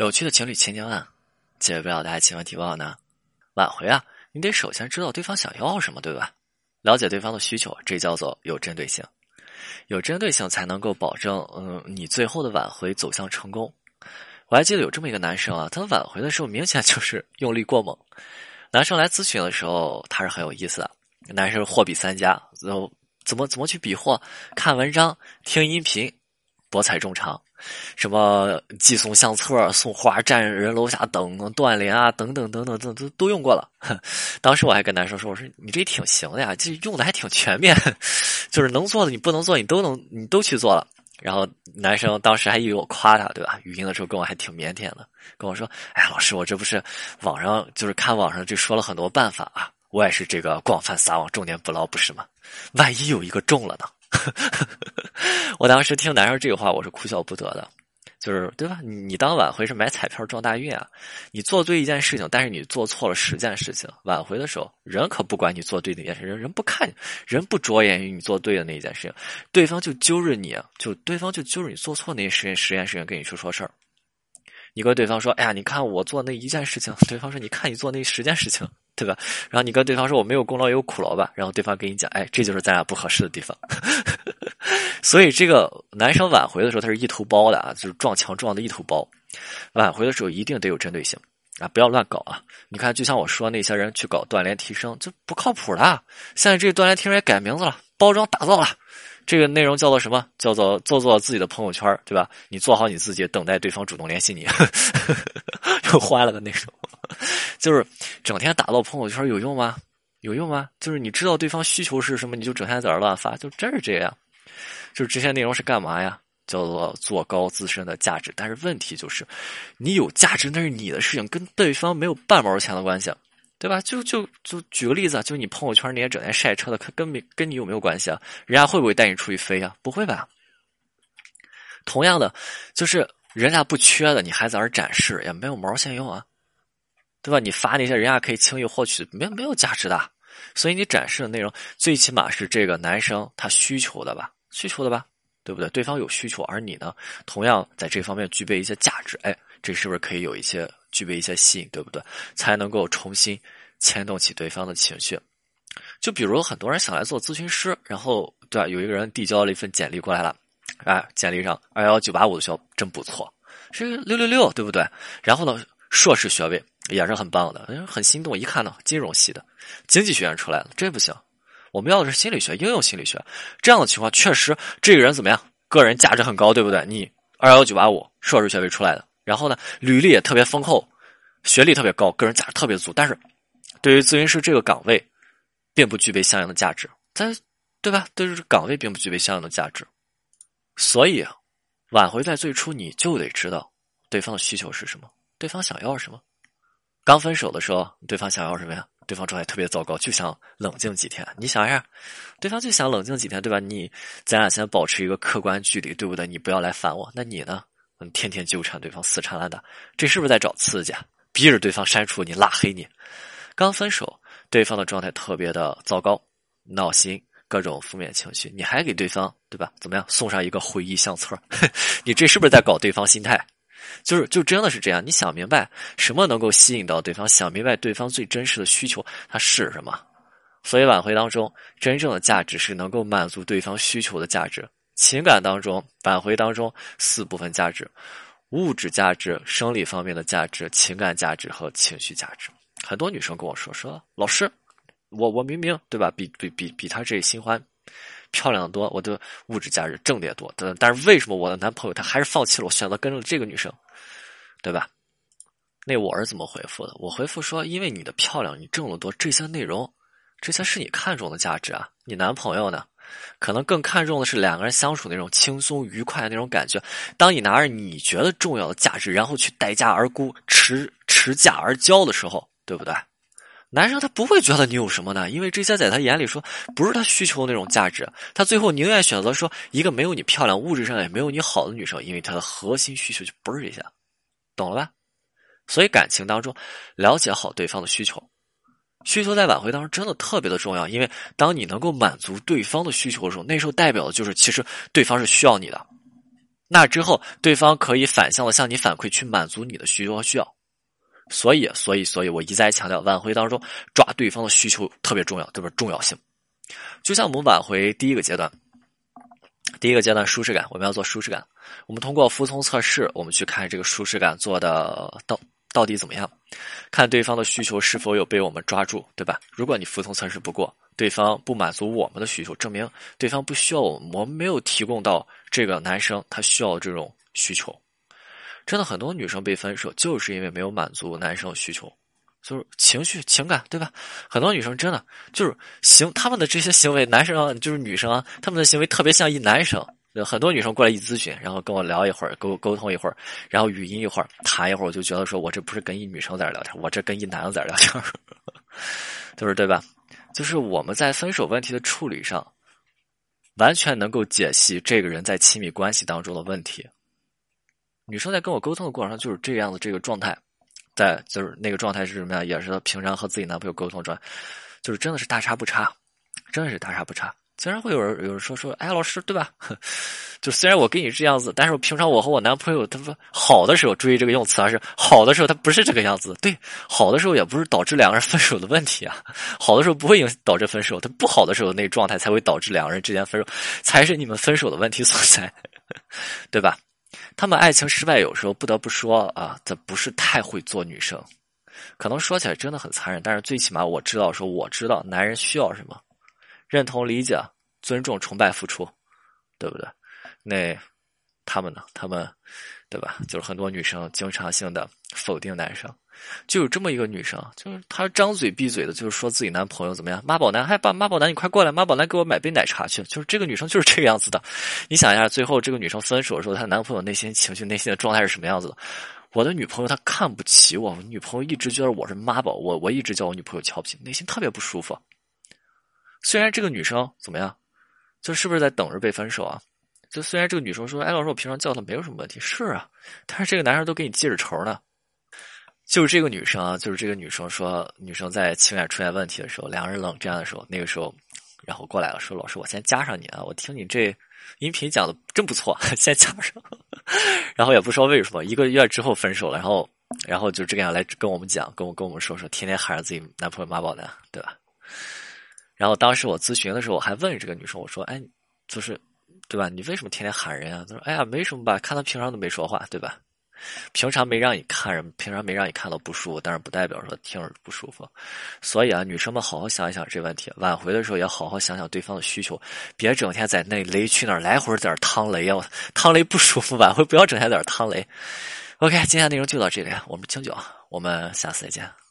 有趣的情侣情景案，解决不了的爱情问题报呢？挽回啊，你得首先知道对方想要什么，对吧？了解对方的需求，这叫做有针对性。有针对性才能够保证，嗯，你最后的挽回走向成功。我还记得有这么一个男生啊，他挽回的时候明显就是用力过猛。男生来咨询的时候，他是很有意思的。男生货比三家，然后怎么怎么去比货？看文章，听音频，博采众长。什么寄送相册、送花、站人楼下等断联啊，等等等等等都都用过了。当时我还跟男生说：“我说你这挺行的呀，这用的还挺全面，就是能做的你不能做，你都能你都去做了。”然后男生当时还以为我夸他，对吧？语音的时候跟我还挺腼腆的，跟我说：“哎，老师，我这不是网上就是看网上就说了很多办法啊，我也是这个广泛撒网，重点不捞，不是吗？万一有一个中了呢？” 我当时听男生这个话，我是哭笑不得的，就是对吧？你你当挽回是买彩票撞大运啊？你做对一件事情，但是你做错了十件事情，挽回的时候，人可不管你做对哪件事，人人不看，人不着眼于你做对的那一件事情，对方就揪着你，就对方就揪着你做错那十件十件事情跟你去说事儿。你跟对方说：“哎呀，你看我做那一件事情。”对方说：“你看你做那十件事情。”对吧？然后你跟对方说我没有功劳也有苦劳吧？然后对方给你讲，哎，这就是咱俩不合适的地方。所以这个男生挽回的时候，他是一头包的啊，就是撞墙撞的一头包。挽回的时候一定得有针对性啊，不要乱搞啊！你看，就像我说那些人去搞锻炼提升，就不靠谱的。现在这个锻炼提升也改名字了，包装打造了。这个内容叫做什么？叫做做做自己的朋友圈，对吧？你做好你自己，等待对方主动联系你。又换了个内容。就是整天打到朋友圈有用吗？有用吗？就是你知道对方需求是什么，你就整天在这乱发，就真是这样。就是这些内容是干嘛呀？叫做做高自身的价值。但是问题就是，你有价值那是你的事情，跟对方没有半毛钱的关系，对吧？就就就举个例子，就你朋友圈那些整天晒车的，跟没跟你有没有关系啊？人家会不会带你出去飞啊？不会吧？同样的，就是人家不缺的，你还在那展示，也没有毛线用啊。对吧？你发那些人家可以轻易获取，没没有价值的。所以你展示的内容，最起码是这个男生他需求的吧？需求的吧？对不对？对方有需求，而你呢，同样在这方面具备一些价值。哎，这是不是可以有一些具备一些吸引？对不对？才能够重新牵动起对方的情绪。就比如很多人想来做咨询师，然后对吧？有一个人递交了一份简历过来了，哎，简历上二幺九八五的学校真不错，是六六六，对不对？然后呢，硕士学位。也是很棒的，很心动。一看到，金融系的，经济学院出来了，这不行。我们要的是心理学，应用心理学。这样的情况确实，这个人怎么样？个人价值很高，对不对？你二幺九八五硕士学位出来的，然后呢，履历也特别丰厚，学历特别高，个人价值特别足。但是，对于咨询师这个岗位，并不具备相应的价值，在对吧？对于这岗位并不具备相应的价值。所以，挽回在最初，你就得知道对方的需求是什么，对方想要什么。刚分手的时候，对方想要什么呀？对方状态特别糟糕，就想冷静几天。你想一下，对方就想冷静几天，对吧？你咱俩先保持一个客观距离，对不对？你不要来烦我。那你呢？你天天纠缠对方，死缠烂打，这是不是在找刺激？逼着对方删除你、拉黑你？刚分手，对方的状态特别的糟糕，闹心，各种负面情绪，你还给对方，对吧？怎么样？送上一个回忆相册？你这是不是在搞对方心态？就是就真的是这样，你想明白什么能够吸引到对方，想明白对方最真实的需求它是什么。所以挽回当中真正的价值是能够满足对方需求的价值。情感当中挽回当中四部分价值：物质价值、生理方面的价值、情感价值和情绪价值。很多女生跟我说说，老师，我我明明对吧，比比比比他这新欢。漂亮的多，我的物质价值挣的也多，但但是为什么我的男朋友他还是放弃了我，选择跟着这个女生，对吧？那我是怎么回复的？我回复说，因为你的漂亮，你挣了多，这些内容，这些是你看中的价值啊。你男朋友呢，可能更看重的是两个人相处那种轻松愉快的那种感觉。当你拿着你觉得重要的价值，然后去待价而沽、持持价而交的时候，对不对？男生他不会觉得你有什么的，因为这些在他眼里说不是他需求的那种价值，他最后宁愿选择说一个没有你漂亮、物质上也没有你好的女生，因为他的核心需求就不是这些，懂了吧？所以感情当中了解好对方的需求，需求在挽回当中真的特别的重要，因为当你能够满足对方的需求的时候，那时候代表的就是其实对方是需要你的，那之后对方可以反向的向你反馈，去满足你的需求和需要。所以，所以，所以我一再强调，挽回当中抓对方的需求特别重要，对吧？重要性。就像我们挽回第一个阶段，第一个阶段舒适感，我们要做舒适感。我们通过服从测试，我们去看这个舒适感做的到到底怎么样，看对方的需求是否有被我们抓住，对吧？如果你服从测试不过，对方不满足我们的需求，证明对方不需要我们，我们没有提供到这个男生他需要的这种需求。真的很多女生被分手，就是因为没有满足男生需求。就是情绪、情感，对吧？很多女生真的就是行，他们的这些行为，男生啊，就是女生啊，他们的行为特别像一男生。很多女生过来一咨询，然后跟我聊一会儿，沟沟通一会儿，然后语音一会儿，谈一会儿，我就觉得说我这不是跟一女生在这聊天，我这跟一男的在这聊天，就是对吧？就是我们在分手问题的处理上，完全能够解析这个人在亲密关系当中的问题。女生在跟我沟通的过程中就是这样的这个状态。在就是那个状态是什么呀？也是平常和自己男朋友沟通状态，就是真的是大差不差，真的是大差不差。虽然会有人有人说说，哎，老师对吧？就虽然我跟你这样子，但是我平常我和我男朋友他说好的时候，注意这个用词，而是好的时候他不是这个样子。对，好的时候也不是导致两个人分手的问题啊。好的时候不会影导致分手，他不好的时候那个状态才会导致两个人之间分手，才是你们分手的问题所在，对吧？他们爱情失败，有时候不得不说啊，这不是太会做女生。可能说起来真的很残忍，但是最起码我知道，说我知道男人需要什么，认同、理解、尊重、崇拜、付出，对不对？那他们呢？他们对吧？就是很多女生经常性的否定男生。就有这么一个女生，就是她张嘴闭嘴的，就是说自己男朋友怎么样，妈宝男，还爸妈宝男，你快过来，妈宝男给我买杯奶茶去。就是这个女生就是这个样子的。你想一下，最后这个女生分手的时候，她男朋友内心情绪、内心的状态是什么样子的？我的女朋友她看不起我，女朋友一直觉得我是妈宝，我我一直叫我女朋友瞧不起，内心特别不舒服。虽然这个女生怎么样，就是不是在等着被分手啊？就虽然这个女生说，哎，老师我平常叫她没有什么问题，是啊，但是这个男生都给你记着仇呢。就是这个女生啊，就是这个女生说，女生在情感出现问题的时候，两个人冷战的时候，那个时候，然后过来了，说老师，我先加上你啊，我听你这音频讲的真不错，先加上。然后也不说为什么，一个月之后分手了，然后，然后就这个样来跟我们讲，跟我跟我们说说，天天喊着自己男朋友妈宝男，对吧？然后当时我咨询的时候，我还问这个女生，我说，哎，就是，对吧？你为什么天天喊人啊？她说，哎呀，没什么吧，看他平常都没说话，对吧？平常没让你看着，平常没让你看到不舒服，但是不代表说听着不舒服。所以啊，女生们好好想一想这问题，挽回的时候也好好想想对方的需求，别整天在那雷区那儿来回在那趟雷啊，趟雷不舒服，挽回不要整天在那趟雷。OK，今天内容就到这里，我们清酒，我们下次再见。